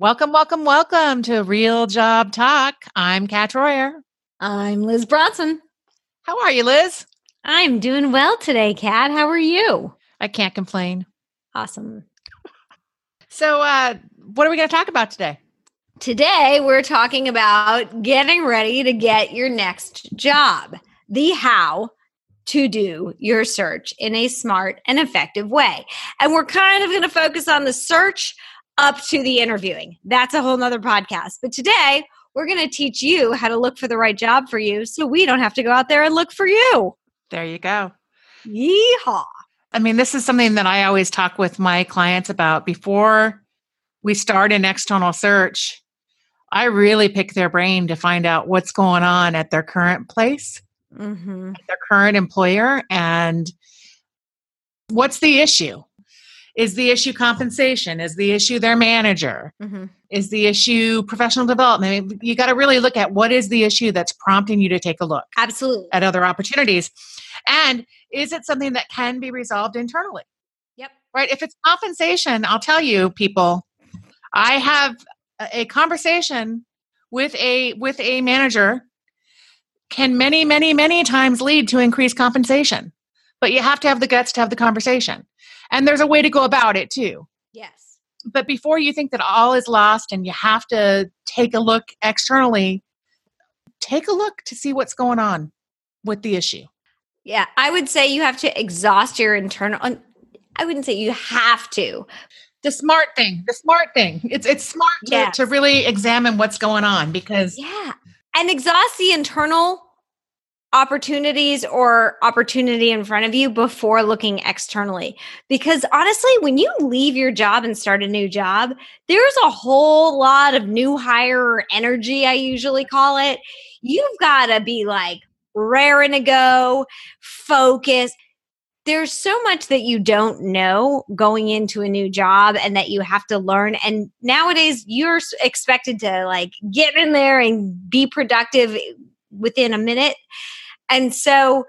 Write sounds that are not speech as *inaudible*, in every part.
Welcome, welcome, welcome to Real Job Talk. I'm Kat Royer. I'm Liz Bronson. How are you, Liz? I'm doing well today, Kat. How are you? I can't complain. Awesome. So, uh, what are we going to talk about today? Today, we're talking about getting ready to get your next job, the how to do your search in a smart and effective way. And we're kind of going to focus on the search up to the interviewing. That's a whole nother podcast. But today, we're going to teach you how to look for the right job for you so we don't have to go out there and look for you. There you go. Yeehaw. I mean, this is something that I always talk with my clients about before we start an external search. I really pick their brain to find out what's going on at their current place, Mm-hmm. their current employer, and what's the issue. Is the issue compensation? Is the issue their manager? Mm-hmm. Is the issue professional development? I mean, you got to really look at what is the issue that's prompting you to take a look Absolutely. at other opportunities. And is it something that can be resolved internally? Yep. Right? If it's compensation, I'll tell you, people, I have a a conversation with a with a manager can many, many, many times lead to increased compensation. But you have to have the guts to have the conversation. And there's a way to go about it too Yes. but before you think that all is lost and you have to take a look externally, take a look to see what's going on with the issue. Yeah, I would say you have to exhaust your internal. I wouldn't say you have to. The smart thing, the smart thing. It's it's smart to, Yes. to really examine what's going on because Yeah, and exhaust the internal opportunities or opportunity in front of you before looking externally. Because honestly, when you leave your job and start a new job, there's a whole lot of new hire energy. I usually call it. You've got to be like raring to go, focus. There's so much that you don't know going into a new job and that you have to learn. And nowadays, you're expected to like get in there and be productive within a minute. And so,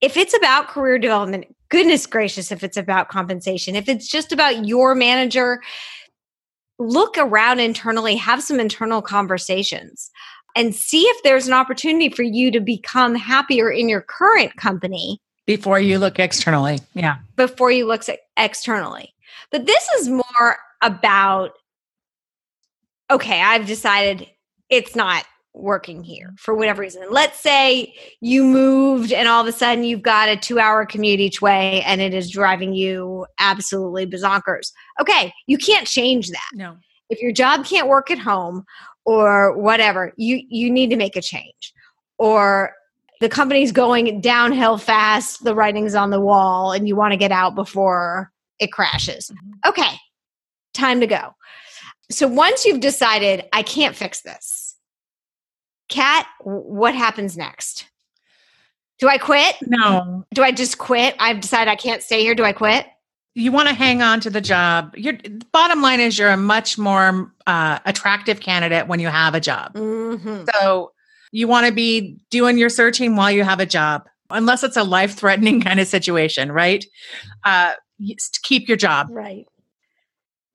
if it's about career development, goodness gracious, if it's about compensation, if it's just about your manager, look around internally, have some internal conversations, and see if there's an opportunity for you to become happier in your current company before you look externally. Yeah. before you look externally. But this is more about okay, I've decided it's not working here for whatever reason. Let's say you moved and all of a sudden you've got a 2-hour commute each way and it is driving you absolutely bazonkers. Okay, you can't change that. No. If your job can't work at home or whatever, you you need to make a change. Or the company's going downhill fast, the writing's on the wall, and you want to get out before it crashes. Mm-hmm. Okay, time to go. So once you've decided, I can't fix this, Kat, what happens next? Do I quit? No. Do I just quit? I've decided I can't stay here. Do I quit? You want to hang on to the job. Your bottom line is you're a much more uh, attractive candidate when you have a job. Mm-hmm. So you want to be doing your searching while you have a job, unless it's a life threatening *laughs* kind of situation, right? Uh, keep your job. Right.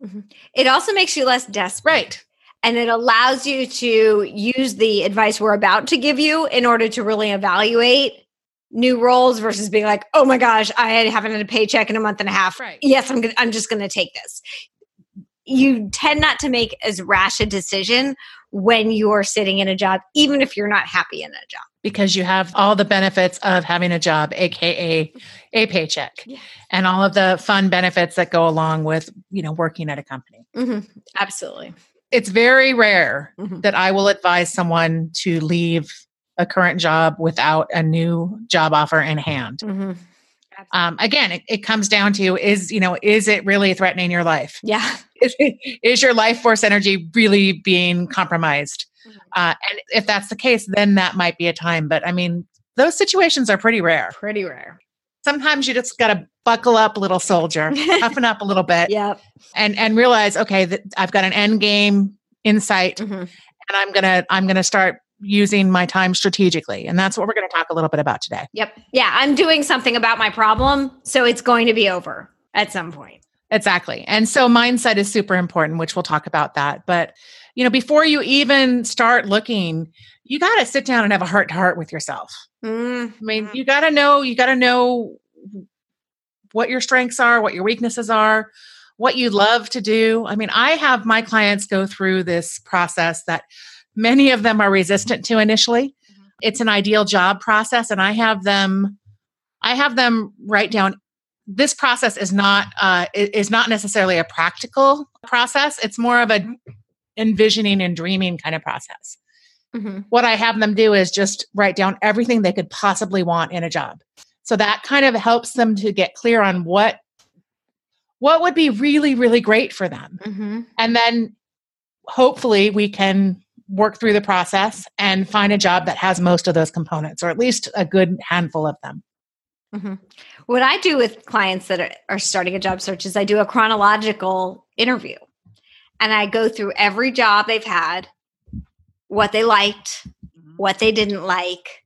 Mhm. It also makes you less desperate. Right. And it allows you to use the advice we're about to give you in order to really evaluate new roles versus being like, oh my gosh, I haven't had a paycheck in a month and a half. Right. Yes, I'm gonna, I'm just going to take this. You tend not to make as rash a decision when you're sitting in a job, even if you're not happy in a job. Because you have all the benefits of having a job, AKA a paycheck, Yeah. and all of the fun benefits that go along with, you know, working at a company. Mm-hmm. Absolutely. It's very rare Mhm. that I will advise someone to leave a current job without a new job offer in hand. Mhm. Um, again, it, it comes down to is, you know, is it really threatening your life? Yeah. *laughs* is, is your life force energy really being compromised? Mhm. Uh, and if that's the case, then that might be a time. But I mean, those situations are pretty rare. Pretty rare. Sometimes you just got to buckle up, little soldier, toughen up a little *laughs* bit, Yep. and and realize, okay, that I've got an end game insight, Mhm. and I'm gonna I'm gonna start using my time strategically, and that's what we're going to talk a little bit about today. Yep. Yeah, I'm doing something about my problem, so it's going to be over at some point. Exactly. And so mindset is super important, which we'll talk about that. But, you know, before you even start looking, you got to sit down and have a heart to heart with yourself. Mm. I mean, you got to know, you got to know what your strengths are, what your weaknesses are, what you love to do. I mean, I have my clients go through this process that many of them are resistant to initially. Mhm. It's an ideal job process and I have them I have them write down this process is not uh, is not necessarily a practical process. It's more of a Mhm. Envisioning and dreaming kind of process. Mhm. What I have them do is just write down everything they could possibly want in a job. So that kind of helps them to get clear on what what would be really really great for them. Mhm. And then hopefully we can work through the process and find a job that has most of those components or at least a good handful of them. Mhm. What I do with clients that are, are starting a job search is I do a chronological interview and I go through every job they've had, what they liked, mm-hmm. what they didn't like,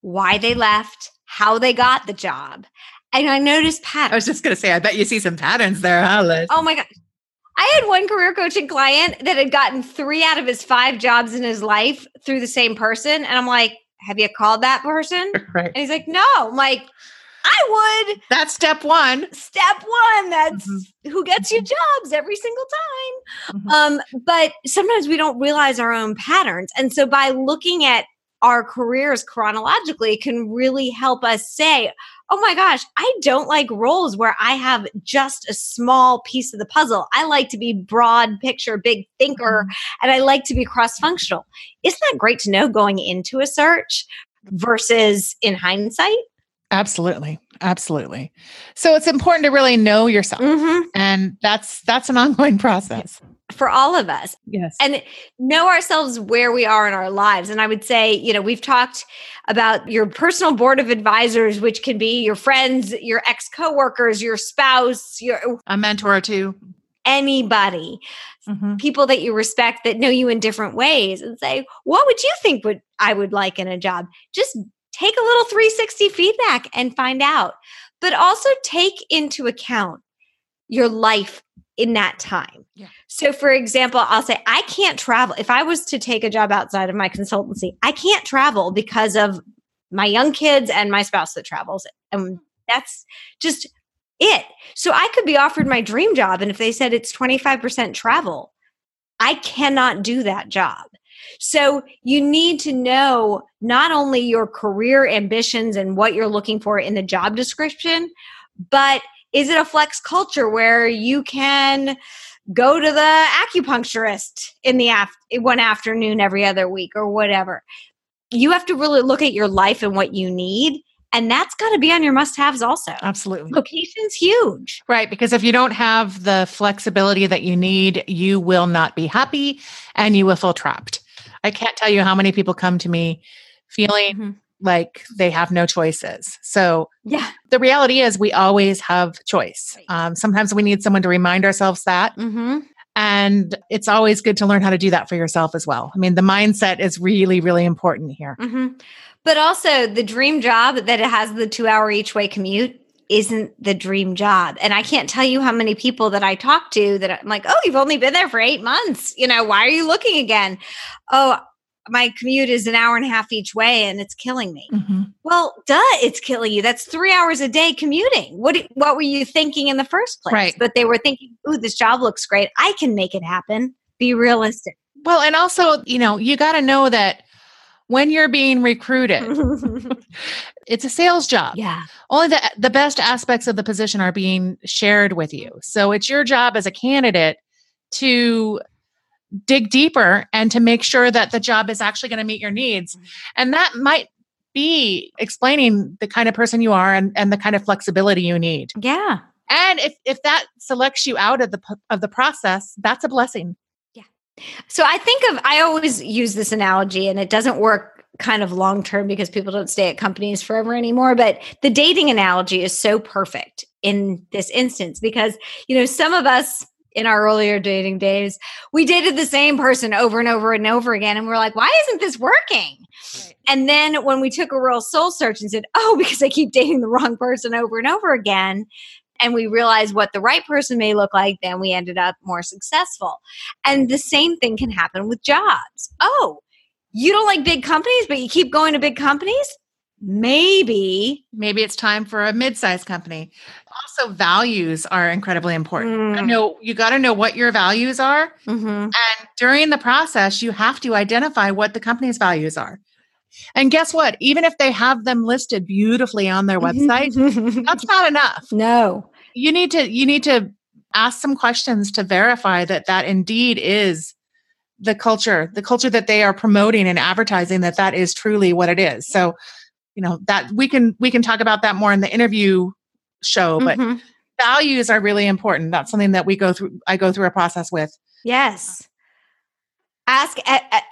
why they left, how they got the job. And I notice patterns. I was just going to say, I bet you see some patterns there, huh, Liz? Oh my God. I had one career coaching client that had gotten three out of his five jobs in his life through the same person. And I'm like, have you called that person? *laughs* Right. And he's like, no. I'm like, I would. That's step one. Step one. That's Mhm. who gets you jobs every single time. Mhm. Um, but sometimes we don't realize our own patterns. And so by looking at our careers chronologically can really help us say, oh my gosh, I don't like roles where I have just a small piece of the puzzle. I like to be broad picture, big thinker, and I like to be cross functional. Isn't that great to know going into a search versus in hindsight? Absolutely. Absolutely. So it's important to really know yourself. Mm-hmm. And that's that's an ongoing process. For all of us. Yes. and know ourselves where we are in our lives. And I would say, you know, we've talked about your personal board of advisors, which can be your friends, your ex coworkers, your spouse, your a mentor or 2 anybody, Mhm. people that you respect that know you in different ways, and say, what would you think would I would like in a job? Just take a little 360 feedback and find out. But also take into account your life in that time. Yeah. So, for example, I'll say, I can't travel. If I was to take a job outside of my consultancy, I can't travel because of my young kids and my spouse that travels. And mm-hmm. that's just it. So, I could be offered my dream job. And if they said it's 25% travel, I cannot do that job. So, you need to know not only your career ambitions and what you're looking for in the job description, but is it a flex culture where you can go to the acupuncturist in the af- one afternoon every other week or whatever you have to really look at your life and what you need and that's got to be on your must haves also Absolutely. location's huge Right. Because if you don't have the flexibility that you need, you will not be happy and you will feel trapped. I can't tell you how many people come to me feeling Mhm. like they have no choices. So yeah the reality is, we always have choice. Um, sometimes we need someone to remind ourselves that. mm-hmm. And it's always good to learn how to do that for yourself as well. I mean, the mindset is really, really important here. Mm-hmm. but also the dream job that it has the two hour each way commute isn't the dream job. And i can't tell you how many people that i talk to that i'm like oh you've only been there for eight months. You know why are you looking again? Oh my commute is an hour and a half each way and it's killing me. Mhm. well duh it's killing you. That's three hours a day commuting. What what were you thinking in the first place? Right. but they were thinking ooh this job looks great. I can make it happen. Be realistic. Well, and also, you know, you got to know that when you're being recruited, *laughs* it's a sales job. yeah only the the best aspects of the position are being shared with you. So it's your job as a candidate to dig deeper and to make sure that the job is actually going to meet your needs. Mhm. And that might be explaining the kind of person you are and, and the kind of flexibility you need. yeah And if, if that selects you out of the of the process, that's a blessing. So I think of I always use this analogy and it doesn't work kind of long term because people don't stay at companies forever anymore, but the dating analogy is so perfect in this instance because you know some of us in our earlier dating days, we dated the same person over and over and over again and we're like, why isn't this working? And then when we took a real soul search and said, "Oh, because I keep dating the wrong person over and over again," and we realize what the right person may look like, then we ended up more successful. And the same thing can happen with jobs. Oh, you don't like big companies, but you keep going to big companies? Maybe. Maybe it's time for a mid sized company. Also, values are incredibly important. I Mm. know you got to know what your values are. Mm-hmm. And during the process, you have to identify what the company's values are. And guess what? Even if they have them listed beautifully on their website, that's *laughs* not enough. no. You need to you need to ask some questions to verify that that indeed is the culture, the culture that they are promoting and advertising that that is truly what it is. So, you know, that we can we can talk about that more in the interview show, but Mhm. values are really important. That's something that we go through I go through a process with. Yes. Ask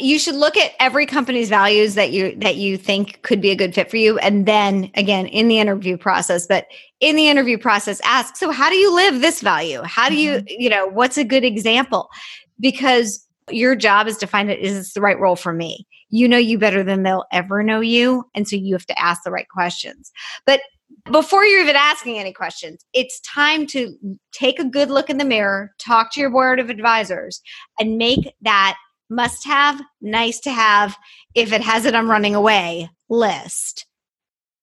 you should look at every company's values that you that you think could be a good fit for you. And then again in the interview process but in the interview process ask so how do you live this value? How do you mm-hmm. you know what's a good example? Because your job is to find it is this the right role for me? You know you better than they'll ever know you and so you have to ask the right questions. But before you're even asking any questions, it's time to take a good look in the mirror, talk to your board of advisors, and make that must have, nice to have, if it has it, I'm running away list.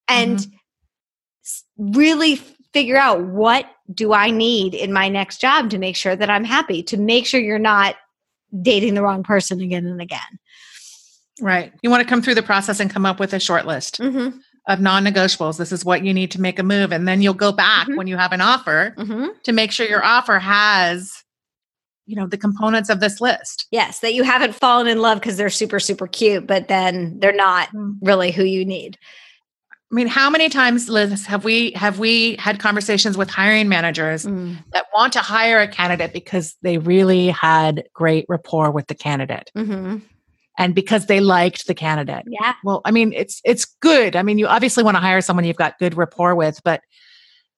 And s- really figure out what do I need in my next job to make sure that I'm happy, to make sure you're not dating the wrong person again and again. Right. You want to come through the process and come up with a short list Mm-hmm. of non-negotiables. This is what you need to make a move and then you'll go back Mhm. when you have an offer Mm-hmm. to make sure your offer has you know the components of this list. Yes, that you haven't fallen in love because they're super, super cute, but then they're not really who you need. I mean, how many times, Liz, have we have we had conversations with hiring managers that want to hire a candidate because they really had great rapport with the candidate Mm-hmm. and because they liked the candidate? Yeah. Well, I mean, it's it's good. I mean, you obviously want to hire someone you've got good rapport with, but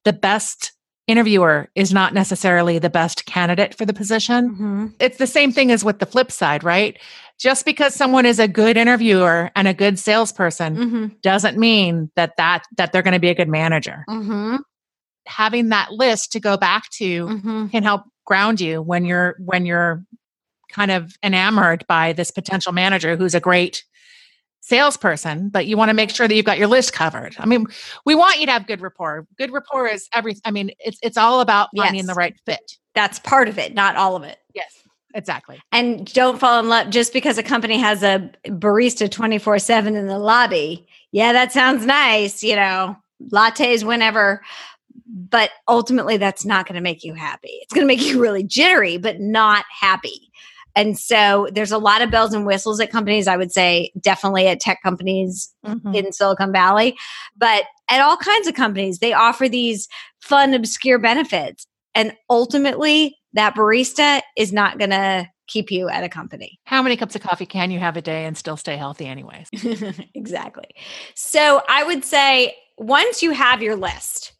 the best interviewer is not necessarily the best candidate for the position. Mm-hmm. It's the same thing as with the flip side, right? Just because someone is a good interviewer and a good salesperson Mm-hmm. doesn't mean that that that they're going to be a good manager. Mm-hmm. Having that list to go back to Mm-hmm. can help ground you when you're when you're kind of enamored by this potential manager who's a great salesperson but you want to make sure that you've got your list covered i mean we want you to have good rapport good rapport is every i mean it's it's all about finding Yes. the right fit That's part of it, not all of it. yes exactly And don't fall in love just because a company has a barista 24 7 in the lobby. Yeah, that sounds nice, you know, lattes whenever. But ultimately, that's not going to make you happy. It's going to make you really jittery, but not happy. And so there's a lot of bells and whistles at companies. I would say definitely at tech companies Mhm. in Silicon Valley, but at all kinds of companies, they offer these fun, obscure benefits. And ultimately, that barista is not going to keep you at a company. how many cups of coffee can you have a day and still stay healthy anyways *laughs* exactly. So I would say once you have your list,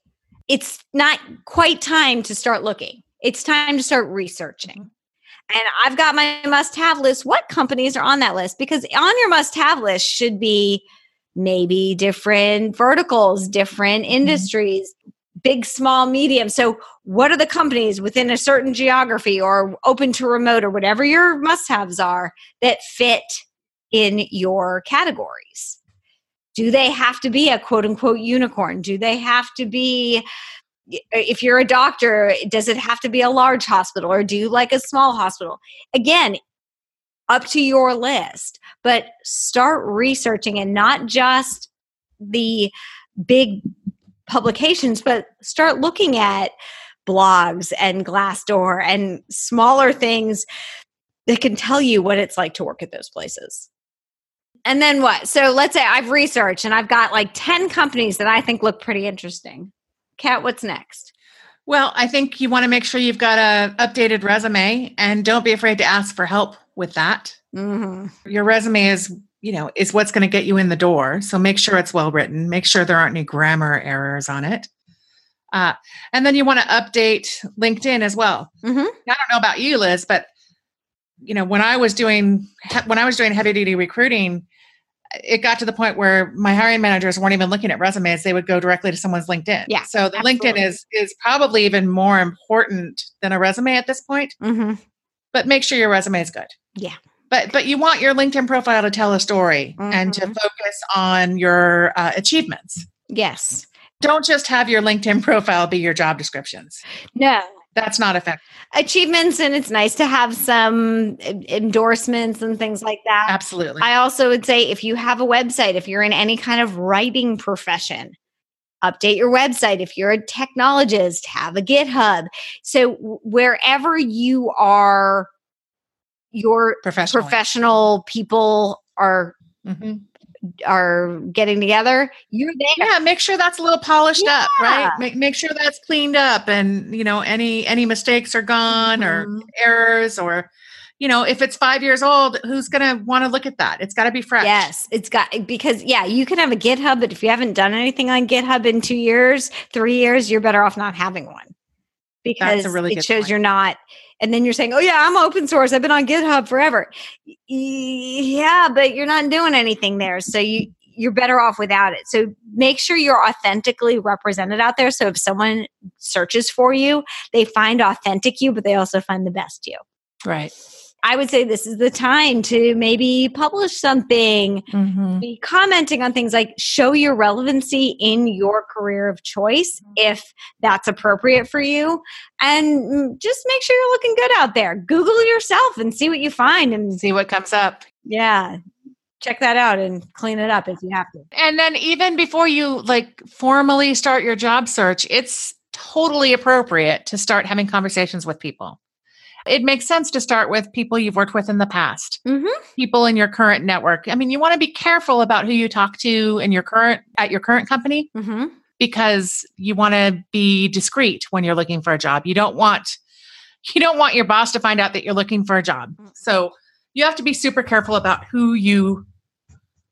it's not quite time to start looking. It's time to start researching. And I've got my must have list. What companies are on that list? Because on your must have list should be maybe different verticals, different mm-hmm. industries, big, small, medium. So, what are the companies within a certain geography or open to remote or whatever your must haves are that fit in your categories? Do they have to be a quote unquote unicorn? Do they have to be, Uh, if you're a doctor, does it have to be a large hospital or do you like a small hospital? Again, up to your list, but start researching and not just the big publications, but start looking at blogs and Glassdoor and smaller things that can tell you what it's like to work at those places. And then what? So let's say I've researched and I've got like 10 companies that I think look pretty interesting. Kat, what's next? well i think you want to make sure you've got a updated resume and don't be afraid to ask for help with that Mm-hmm. your resume is you know is what's going to get you in the door so make sure it's well written make sure there aren't any grammar errors on it uh, and then you want to update linkedin as well Mm-hmm. i don't know about you liz but you know when i was doing when i was doing heavy duty recruiting it got to the point where my hiring managers weren't even looking at resumes they would go directly to someone's linkedin Yeah, so the absolutely. linkedin is is probably even more important than a resume at this point Mm-hmm. but make sure your resume is good Yeah. but but you want your linkedin profile to tell a story and to Mhm. focus on your uh, achievements Yes. don't just have your linkedin *laughs* profile be your job descriptions No. That's not effective Achievements, and it's nice to have some endorsements and things like that. absolutely I also would say if you have a website, if you're in any kind of writing profession, update your website. If you're a technologist, have a GitHub. So wherever you are, your professional professional people are hmm are getting together. You're there. yeah make sure that's a little polished up right make, make sure that's cleaned up and you know any any mistakes are gone or Mhm. errors or you know if it's five years old who's gonna want to look at that it's got to be fresh Yes, it's got because yeah, you can have a GitHub, but if you haven't done anything on GitHub in two years, three years, you're better off not having one because really it shows point. you're not. And then you're saying, "Oh yeah, I'm open source. I've been on GitHub forever." Yeah, but you're not doing anything there, so you you're better off without it. So make sure you're authentically represented out there. So if someone searches for you, they find authentic you, but they also find the best you. right I would say this is the time to maybe publish something mm-hmm. be commenting on things like show your relevancy in your career of choice if that's appropriate for you and mm, just make sure you're looking good out there. Google yourself and see what you find and see what comes up. Yeah. Check that out and clean it up if you have to. And then even before you like formally start your job search it's totally appropriate to start having conversations with people it makes sense to start with people you've worked with in the past mm-hmm. people in your current network i mean you want to be careful about who you talk to in your current at your current company Mm-hmm. because you want to be discreet when you're looking for a job you don't want you don't want your boss to find out that you're looking for a job so you have to be super careful about who you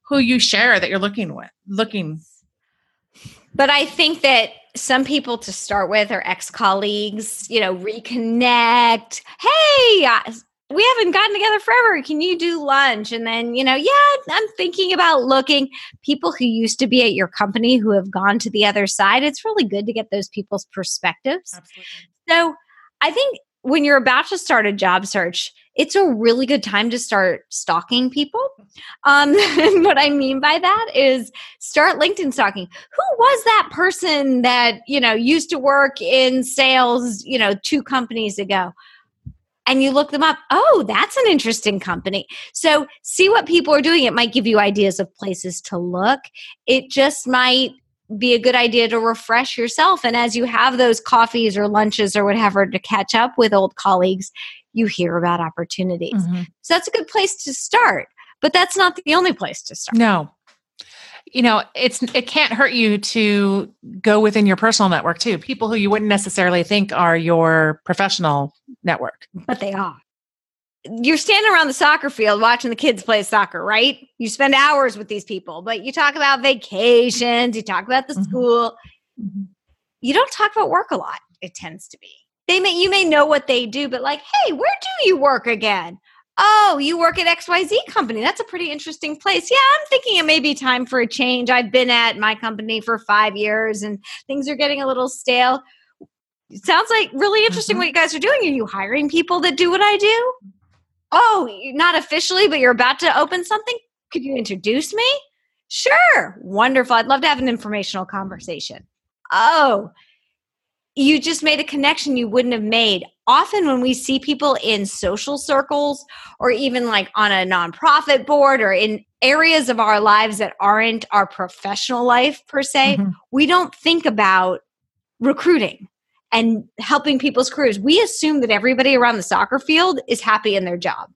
who you share that you're looking with looking but i think that some people to start with are ex-colleagues you know reconnect. Hey we haven't gotten together forever. Can you do lunch? And then you know yeah i'm thinking about looking. People who used to be at your company who have gone to the other side it's really good to get those people's perspectives. Absolutely. So I think when you're about to start a job search, it's a really good time to start stalking people. Um, *laughs* what I mean by that is start LinkedIn stalking. Who was that person that, you know, used to work in sales, you know, two companies ago? And you look them up. Oh, that's an interesting company. So see what people are doing. It might give you ideas of places to look. It just might be a good idea to refresh yourself. And as you have those coffees or lunches or whatever to catch up with old colleagues, you hear about opportunities. Mm-hmm. So that's a good place to start. But that's not the only place to start. no you know it's it can't hurt you to go within your personal network too people who you wouldn't necessarily think are your professional network But they are. You're standing around the soccer field watching the kids play soccer, right? You spend hours with these people, but you talk about vacations, you talk about the Mhm. school. You don't talk about work a lot, it tends to be. They may you may know what they do, but like, hey, where do you work again? Oh, you work at XYZ company. That's a pretty interesting place. Yeah, I'm thinking it may be time for a change. I've been at my company for five years and things are getting a little stale. It sounds like really interesting Mhm. what you guys are doing. Are you hiring people that do what I do? Oh, not officially, but you're about to open something? Could you introduce me? Sure. Wonderful. I'd love to have an informational conversation. Oh, you just made a connection you wouldn't have made. Often, when we see people in social circles or even like on a nonprofit board or in areas of our lives that aren't our professional life per se, Mhm. we don't think about recruiting and helping people's careers. We assume that everybody around the soccer field is happy in their job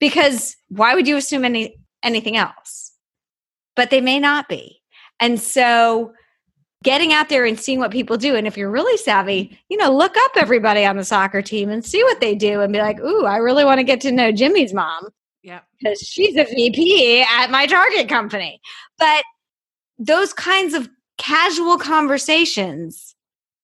because why would you assume any anything else? But they may not be. And so getting out there and seeing what people do and if you're really savvy, you know, look up everybody on the soccer team and see what they do and be like, "Ooh, I really want to get to know Jimmy's mom." yeah because she's a VP at my target company. But those kinds of casual conversations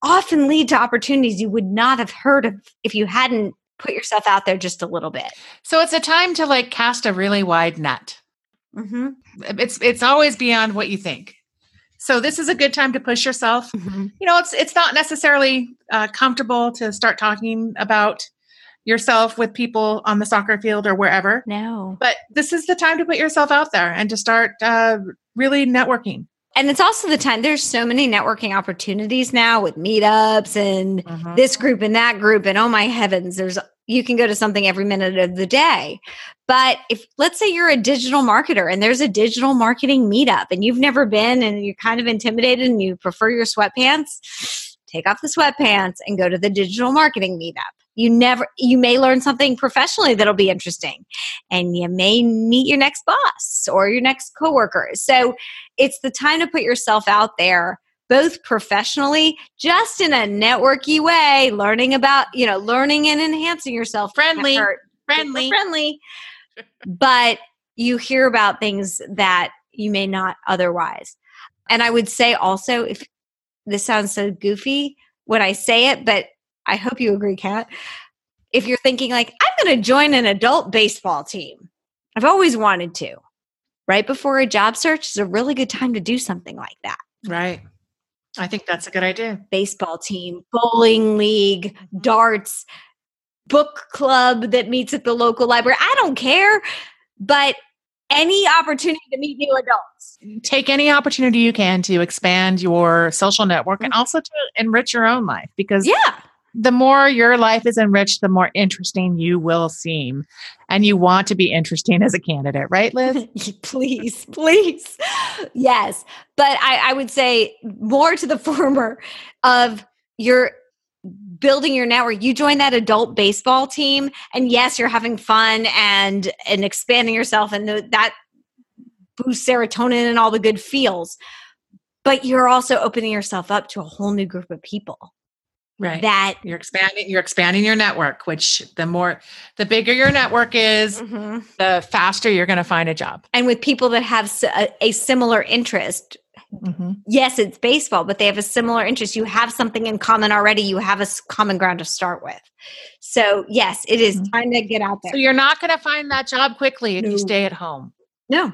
often lead to opportunities you would not have heard of if you hadn't put yourself out there just a little bit. So it's a time to like cast a really wide net. Mm-hmm. It's it's always beyond what you think. So this is a good time to push yourself. Mm-hmm. You know, it's it's not necessarily uh, comfortable to start talking about yourself with people on the soccer field or wherever, No. but this is the time to put yourself out there and to start uh, really networking. And it's also the time, there's so many networking opportunities now with meetups and Mhm. this group and that group. And oh my heavens, there's, you can go to something every minute of the day. But if, let's say you're a digital marketer and there's a digital marketing meetup and you've never been and you're kind of intimidated and you prefer your sweatpants, take off the sweatpants and go to the digital marketing meetup. You never, you may learn something professionally that'll be interesting and you may meet your next boss or your next coworker. So it's the time to put yourself out there both professionally just in a networky way learning about you know learning and enhancing yourself. Friendly. Friendly. friendly. But you hear about things that you may not otherwise. And i would say also if this sounds so goofy when i say it but i hope you agree kat. If you're thinking like i'm going to join an adult baseball team i've always wanted to. Right before a job search is a really good time to do something like that. Right. I think that's a good idea. baseball team, bowling league, mm-hmm. darts, book club that meets at the local library. I don't care, but any opportunity to meet new adults. Take any opportunity you can to expand your social network and mm-hmm. also to enrich your own life because Yeah. The more your life is enriched, the more interesting you will seem. And you want to be interesting as a candidate, right, Liz? *laughs* please, please. Yes. But I, I would say more to the *laughs* former of your building your network. You join that adult baseball team, and yes, you're having fun and and expanding yourself, and the, that boosts serotonin and all the good feels. But you're also opening yourself up to a whole new group of people right. that you're expanding you're expanding your network, which the more the bigger your network is, Mhm. the faster you're going to find a job. and with people that have a similar interest yes, it's baseball, but they have a similar interest. You have something in common already. You have a common ground to start with. So, yes, it is Mhm. time to get out there. So you're not going to find that job quickly if No. you stay at home. no,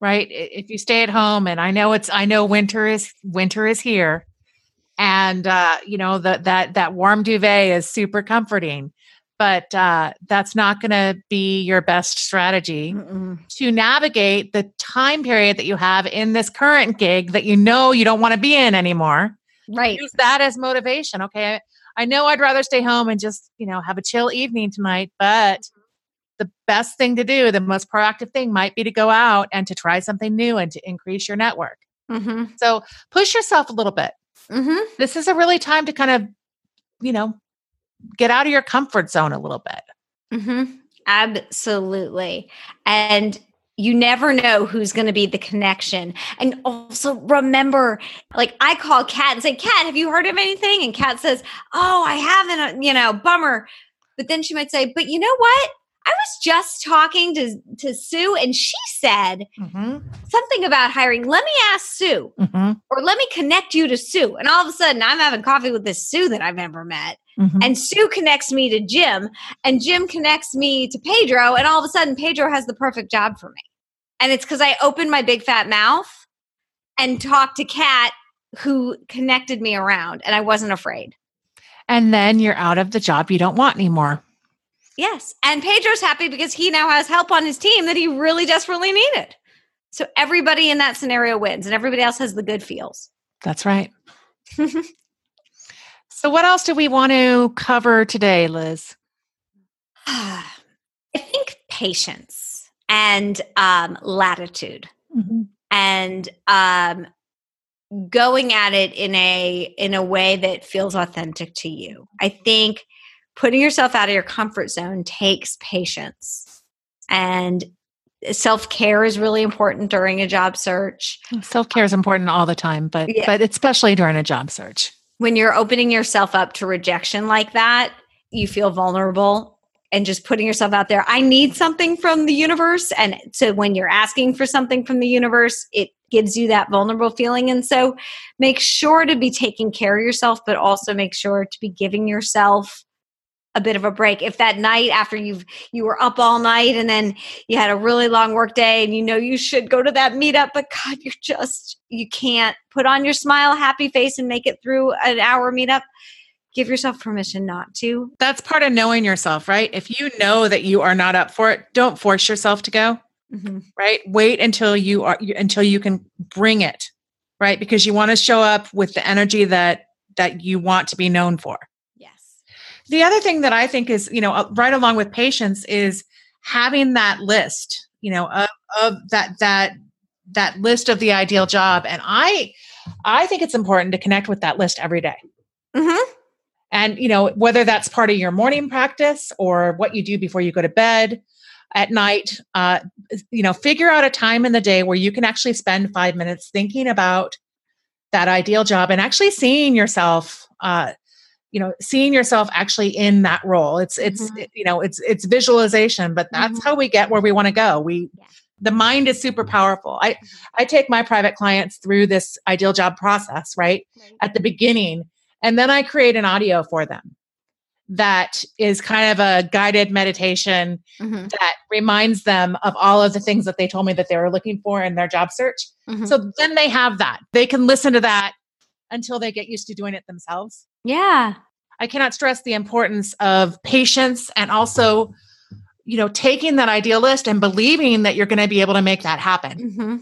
right if you stay at home and i know it's i know winter is winter is here and uh you know that that that warm duvet is super comforting but uh that's not going to be your best strategy Mm-mm. to navigate the time period that you have in this current gig that you know you don't want to be in anymore right. use that as motivation okay I, know i'd rather stay home and just you know have a chill evening tonight but the best thing to do the most proactive thing might be to go out and to try something new and to increase your network Mm-hmm. so push yourself a little bit Mm-hmm. this is a really time to kind of you know get out of your comfort zone a little bit Mm-hmm. Absolutely. And you never know who's going to be the connection. And also remember, like I call Kat and say, Kat, have you heard of anything? And Kat says, Oh, I haven't, uh, you know, bummer. But then she might say, But you know what? I was just talking to, to Sue and she said mm-hmm. something about hiring. Let me ask Sue Mm-hmm. or let me connect you to Sue. And all of a sudden I'm having coffee with this Sue that I've never met Mm-hmm. and Sue connects me to Jim, and Jim connects me to Pedro, and all of a sudden Pedro has the perfect job for me. And it's because I opened my big fat mouth and talked to Kat, who connected me around, and I wasn't afraid. and then you're out of the job you don't want anymore Yes. And Pedro's happy because he now has help on his team that he really desperately needed. So everybody in that scenario wins, and everybody else has the good feels. that's right so what else do we want to cover today liz *sighs* I think patience and um, latitude. Mm-hmm. and um going at it in a in a way that feels authentic to you i think putting yourself out of your comfort zone takes patience. And self-care is really important during a job search. Mm, self-care is important all the time but Yeah. but especially during a job search. When you're opening yourself up to rejection like that you feel vulnerable and just putting yourself out there i need something from the universe. And so when you're asking for something from the universe it gives you that vulnerable feeling. And so make sure to be taking care of yourself but also make sure to be giving yourself a bit of a break. If that night after you've you were up all night and then you had a really long work day and you know you should go to that meetup, but God, you're just you can't put on your smile, happy face and make it through an hour meetup. Give yourself permission not to. That's part of knowing yourself, right? If you know that you are not up for it, don't force yourself to go. Mm-hmm. Right? Wait until you are until you can bring it. Right? Because you want to show up with the energy that that you want to be known for. The other thing that I think is, you know, uh, right along with patience is having that list, you know, of, of that that that list of the ideal job and I I think it's important to connect with that list every day. Mm-hmm. And, you know, whether that's part of your morning practice or what you do before you go to bed at night, uh, you know, figure out a time in the day where you can actually spend five minutes thinking about that ideal job and actually seeing yourself, uh, you know, seeing yourself actually in that role. It's, it's, mm-hmm. you know, it's, it's visualization, but that's mm-hmm. how we get where we want to go. We, yeah. the mind is super powerful. I, mm-hmm. I take my private clients through this ideal job process, right? right. At the beginning and then I create an audio for them that is kind of a guided meditation mm-hmm. that reminds them of all of the things that they told me that they were looking for in their job search. Mm-hmm. So then they have that. They can listen to that until they get used to doing it themselves. Yeah. I cannot stress the importance of patience and also you know taking that ideal list and believing that you're going to be able to make that happen. Mm-hmm.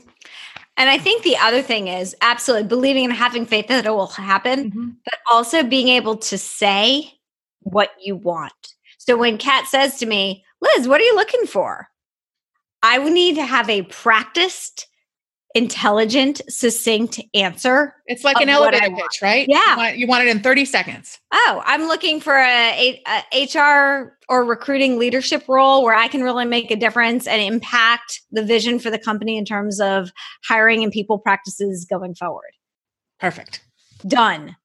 And I think the other thing is absolutely believing and having faith that it will happen, mm-hmm. but also being able to say what you want. So when Kat says to me, Liz, what are you looking for? I would need to have a practiced intelligent, succinct answer. It's like an elevator pitch, right? Yeah. You want, you want, it in 30 seconds. Oh, I'm looking for a, a, a, HR or recruiting leadership role where I can really make a difference and impact the vision for the company in terms of hiring and people practices going forward. Perfect. Done.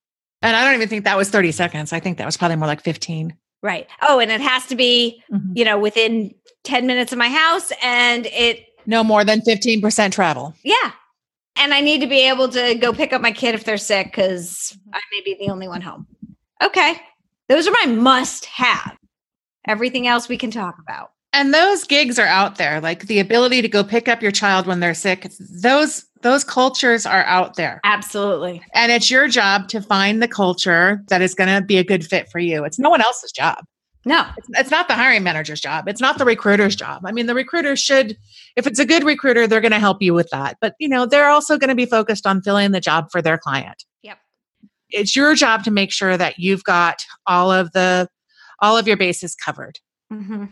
And I don't even think that was 30 seconds. I think that was probably more like 15. Right. Oh, and it has to be, mm-hmm. you know, within 10 minutes of my house and it no more than 15% travel. Yeah. And I need to be able to go pick up my kid if they're sick because mm-hmm. I may be the only one home. Okay. Those are my must have. Everything else we can talk about. And those gigs are out there, like the ability to go pick up your child when they're sick. Those those cultures are out there. Absolutely. And it's your job to find the culture that is going to be a good fit for you. It's no one else's job. No, it's, it's, not the hiring manager's job. It's not the recruiter's job. I mean, the recruiter should, if it's a good recruiter, they're going to help you with that. But, you know, they're also going to be focused on filling the job for their client. Yep. It's your job to make sure that you've got all of the, all of your bases covered. Mm-hmm.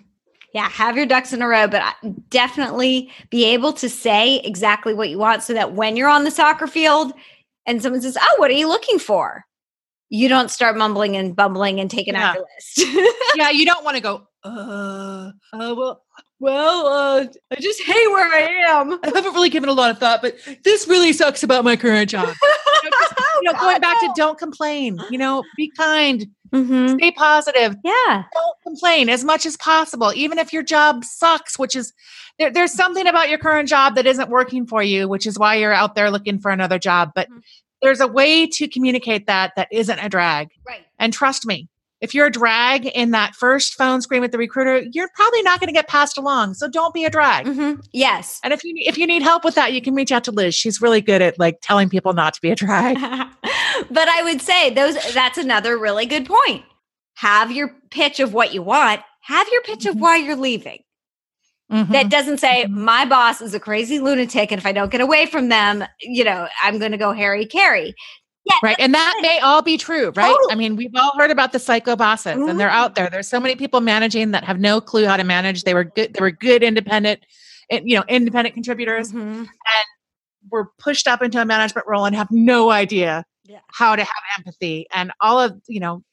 Yeah, have your ducks in a row, but definitely be able to say exactly what you want so that when you're on the soccer field and someone says, Oh, what are you looking for? You don't start mumbling and bumbling and taking yeah. out your list. *laughs* yeah, you don't want to go, uh, uh, well, well, uh, I just hate where I am. I haven't really given a lot of thought, but this really sucks about my current job. *laughs* you know, just, you know going back to *laughs* don't complain, you know, be kind, mm-hmm. stay positive. Yeah. Don't complain as much as possible, even if your job sucks, which is there, there's something about your current job that isn't working for you, which is why you're out there looking for another job. But mm-hmm there's a way to communicate that that isn't a drag. Right. And trust me, if you're a drag in that first phone screen with the recruiter, you're probably not going to get passed along. So don't be a drag. Mm-hmm. Yes. And if you if you need help with that, you can reach out to Liz. She's really good at like telling people not to be a drag. *laughs* but I would say those that's another really good point. Have your pitch of what you want. Have your pitch mm-hmm. of why you're leaving. Mm-hmm. That doesn't say mm-hmm. my boss is a crazy lunatic, and if I don't get away from them, you know, I'm going to go Harry Carey. Yeah, right. And that may all be true, right? Totally. I mean, we've all heard about the psycho bosses mm-hmm. and they're out there. There's so many people managing that have no clue how to manage. They were good, they were good independent, eh, you know, independent contributors mm-hmm. and were pushed up into a management role and have no idea yeah. how to have empathy. And all of, you know,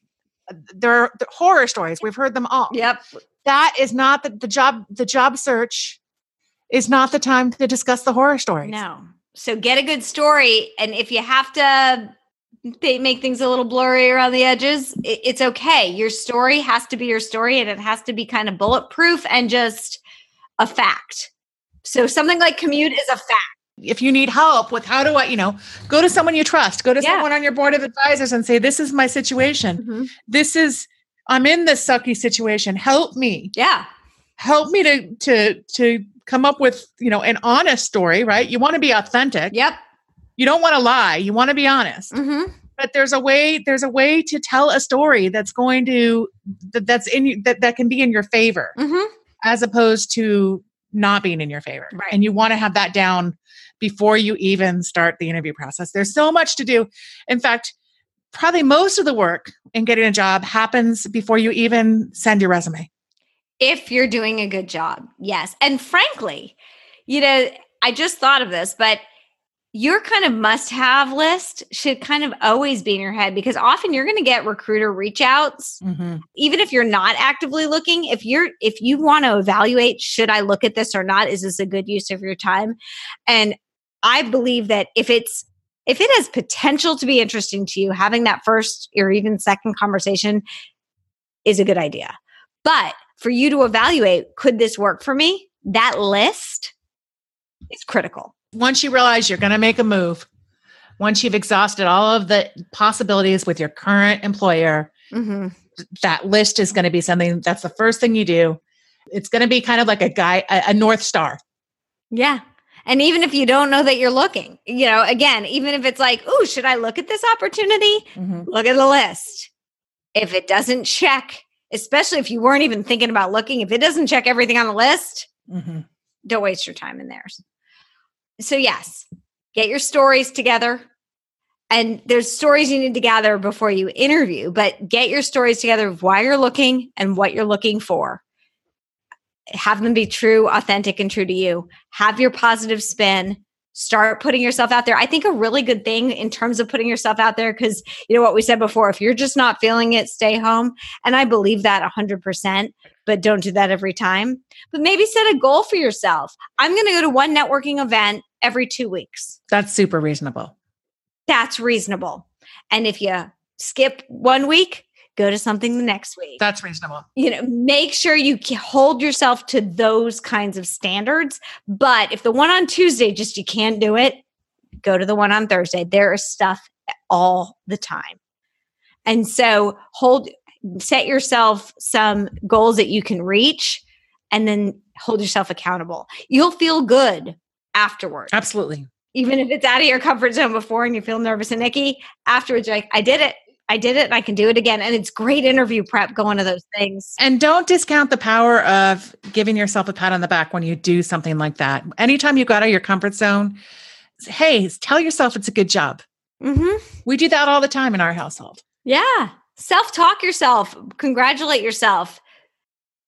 there are horror stories. We've heard them all. Yep that is not the, the job the job search is not the time to discuss the horror stories no so get a good story and if you have to make things a little blurry around the edges it's okay your story has to be your story and it has to be kind of bulletproof and just a fact so something like commute is a fact if you need help with how do I, you know, go to someone you trust, go to yeah. someone on your board of advisors and say, this is my situation. Mm-hmm. This is I'm in this sucky situation. Help me. Yeah. Help me to to to come up with, you know, an honest story, right? You want to be authentic. Yep. You don't want to lie. You want to be honest. Mm-hmm. But there's a way there's a way to tell a story that's going to that, that's in you that that can be in your favor Mm-hmm. as opposed to not being in your favor. Right. And you want to have that down before you even start the interview process. There's so much to do. In fact, probably most of the work in getting a job happens before you even send your resume. If you're doing a good job, yes. And frankly, you know, I just thought of this, but your kind of must have list should kind of always be in your head because often you're going to get recruiter reach outs mm-hmm. even if you're not actively looking if you're if you want to evaluate should i look at this or not is this a good use of your time and i believe that if it's if it has potential to be interesting to you having that first or even second conversation is a good idea but for you to evaluate could this work for me that list is critical Once you realize you're going to make a move, once you've exhausted all of the possibilities with your current employer, mm-hmm. that list is going to be something that's the first thing you do. It's going to be kind of like a guy, a, a North Star. Yeah. And even if you don't know that you're looking, you know, again, even if it's like, oh, should I look at this opportunity? Look at the list. If it doesn't check, especially if you weren't even thinking about looking, if it doesn't check everything on the list, Mhm. don't waste your time in theirs. So, yes, get your stories together. And there's stories you need to gather before you interview, but get your stories together of why you're looking and what you're looking for. Have them be true, authentic, and true to you. Have your positive spin. Start putting yourself out there. I think a really good thing in terms of putting yourself out there, because you know what we said before if you're just not feeling it, stay home. And I believe that 100%, but don't do that every time. But maybe set a goal for yourself. I'm going to go to one networking event every two weeks. That's super reasonable. That's reasonable. And if you skip one week, go to something the next week. That's reasonable. you know, make sure you hold yourself to those kinds of standards. But if the one on Tuesday just you can't do it, go to the one on Thursday. There is stuff all the time. And so hold set yourself some goals that you can reach and then hold yourself accountable. You'll feel good afterwards. Absolutely. Even if it's out of your comfort zone before and you feel nervous and icky, afterwards you're like, I did it. I did it and I can do it again. And it's great interview prep going to those things. And don't discount the power of giving yourself a pat on the back when you do something like that. Anytime you go out of your comfort zone, hey, tell yourself it's a good job. Mm-hmm. We do that all the time in our household. Yeah. Self talk yourself, congratulate yourself.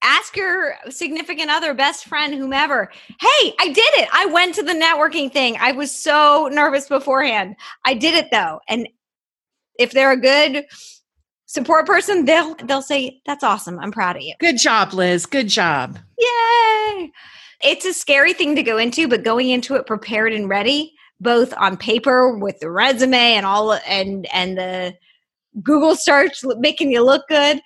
Ask your significant other, best friend, whomever, hey, I did it. I went to the networking thing. I was so nervous beforehand. I did it though. And if they're a good support person, they'll they'll say, That's awesome. I'm proud of you. Good job, Liz. Good job. Yay. It's a scary thing to go into, but going into it prepared and ready, both on paper with the resume and all and and the Google search making you look good,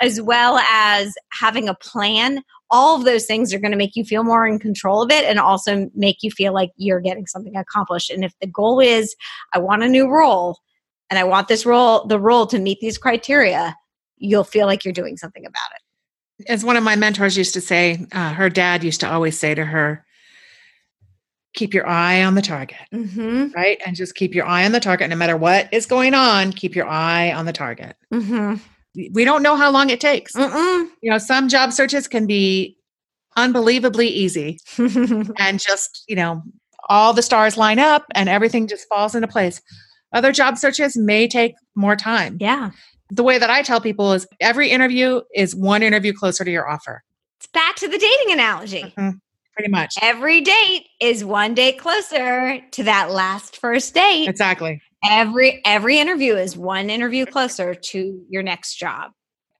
as well as having a plan. All of those things are going to make you feel more in control of it and also make you feel like you're getting something accomplished. And if the goal is, I want a new role and I want this role, the role to meet these criteria, you'll feel like you're doing something about it. As one of my mentors used to say, uh, her dad used to always say to her, keep your eye on the target, Mm-hmm. right? And just keep your eye on the target. No matter what is going on, keep your eye on the target. Mm-hmm. We don't know how long it takes. Mm-mm. You know, some job searches can be unbelievably easy *laughs* and just, you know, all the stars line up and everything just falls into place. Other job searches may take more time. yeah. The way that I tell people is every interview is one interview closer to your offer, It's back to the dating analogy. pretty much. Every date is one date closer to that last first date. Exactly. Every every interview is one interview closer to your next job.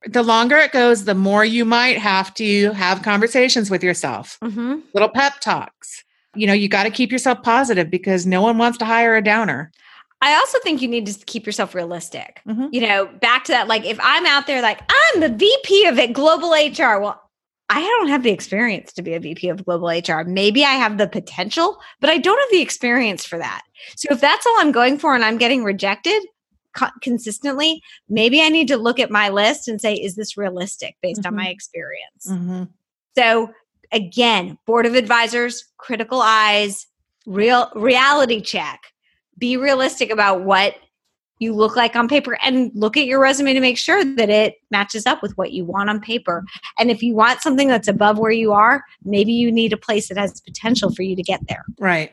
The longer it goes, the more you might have to have conversations with yourself, Mm-hmm. little pep talks. You know, you got to keep yourself positive because no one wants to hire a downer. I also think you need to keep yourself realistic. Mhm. You know, back to that, like if I'm out there, like I'm the VP of it, global HR. Well, I don't have the experience to be a VP of global HR. Maybe I have the potential, but I don't have the experience for that. So if that's all I'm going for and I'm getting rejected, co- consistently, maybe I need to look at my list and say, is this realistic based on Mhm. my experience? Mm-hmm. So again, board of advisors, critical eyes, real reality check. Be realistic about what you look like on paper and look at your resume to make sure that it matches up with what you want on paper. And if you want something that's above where you are, maybe you need a place that has potential for you to get there. Right.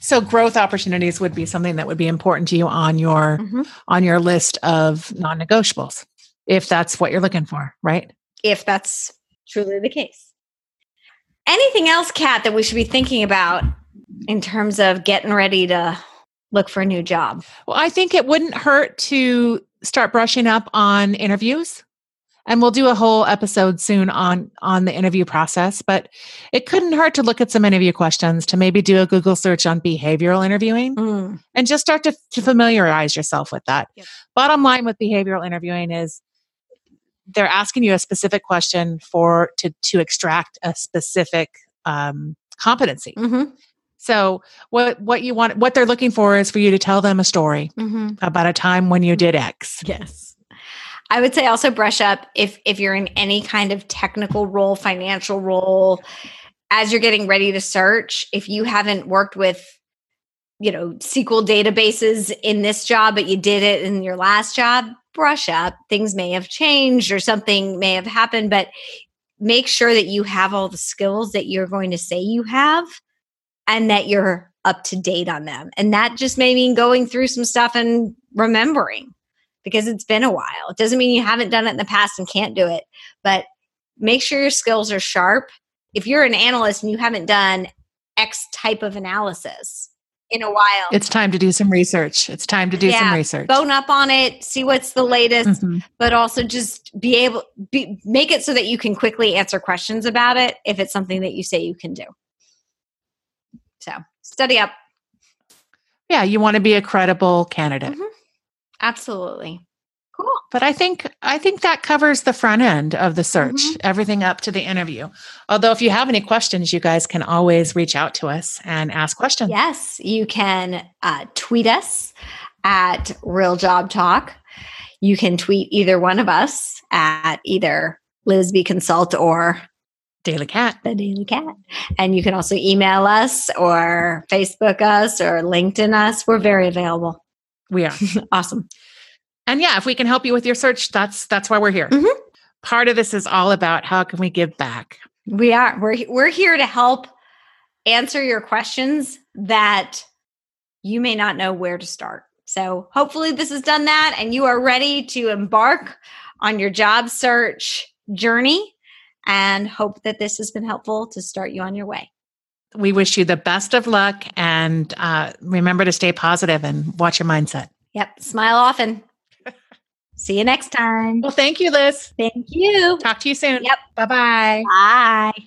So growth opportunities would be something that would be important to you on your Mhm. on your list of non-negotiables if that's what you're looking for, right? If that's truly the case. Anything else, Kat, that we should be thinking about in terms of getting ready to look for a new job? Well, I think it wouldn't hurt to start brushing up on interviews. And we'll do a whole episode soon on on the interview process, but it couldn't hurt to look at some interview questions, to maybe do a Google search on behavioral interviewing Mm. and just start to, to familiarize yourself with that. Yep. Bottom line with behavioral interviewing is they're asking you a specific question for to to extract a specific um, competency. Mm-hmm. So what what you want what they're looking for is for you to tell them a story Mm-hmm. about a time when you did X. Yes. I would say also brush up if if you're in any kind of technical role, financial role, as you're getting ready to search, if you haven't worked with you know SQL databases in this job, but you did it in your last job, brush up. Things may have changed or something may have happened, but make sure that you have all the skills that you're going to say you have and that you're up to date on them. And that just may mean going through some stuff and remembering because it's been a while. It doesn't mean you haven't done it in the past and can't do it, but make sure your skills are sharp. If you're an analyst and you haven't done X type of analysis in a while, It's time to do some research. It's time to do some research. bone up on it, see what's the latest, Mhm. but also just be able be make it so that you can quickly answer questions about it if it's something that you say you can do. So, study up. Yeah, you want to be a credible candidate. Mhm. Absolutely. Cool. But I think I think that covers the front end of the search, Mhm. everything up to the interview. Although if you have any questions, you guys can always reach out to us and ask questions. Yes, you can uh, tweet us at Real Job Talk. You can tweet either one of us at either Lisby Consult or Daily Cat. the Daily Cat. And you can also email us or Facebook us or LinkedIn us. We're very available. We are. *laughs* Awesome. And yeah, if we can help you with your search, that's that's why we're here. Mhm. Part of this is all about how can we give back. We are. We're we're here to help answer your questions that you may not know where to start. So hopefully this has done that and you are ready to embark on your job search journey and hope that this has been helpful to start you on your way. We wish you the best of luck and uh, remember to stay positive and watch your mindset. Yep, smile often. *laughs* See you next time. Well, thank you, Liz. Thank you. Talk to you soon. Yep. Bye bye. Bye.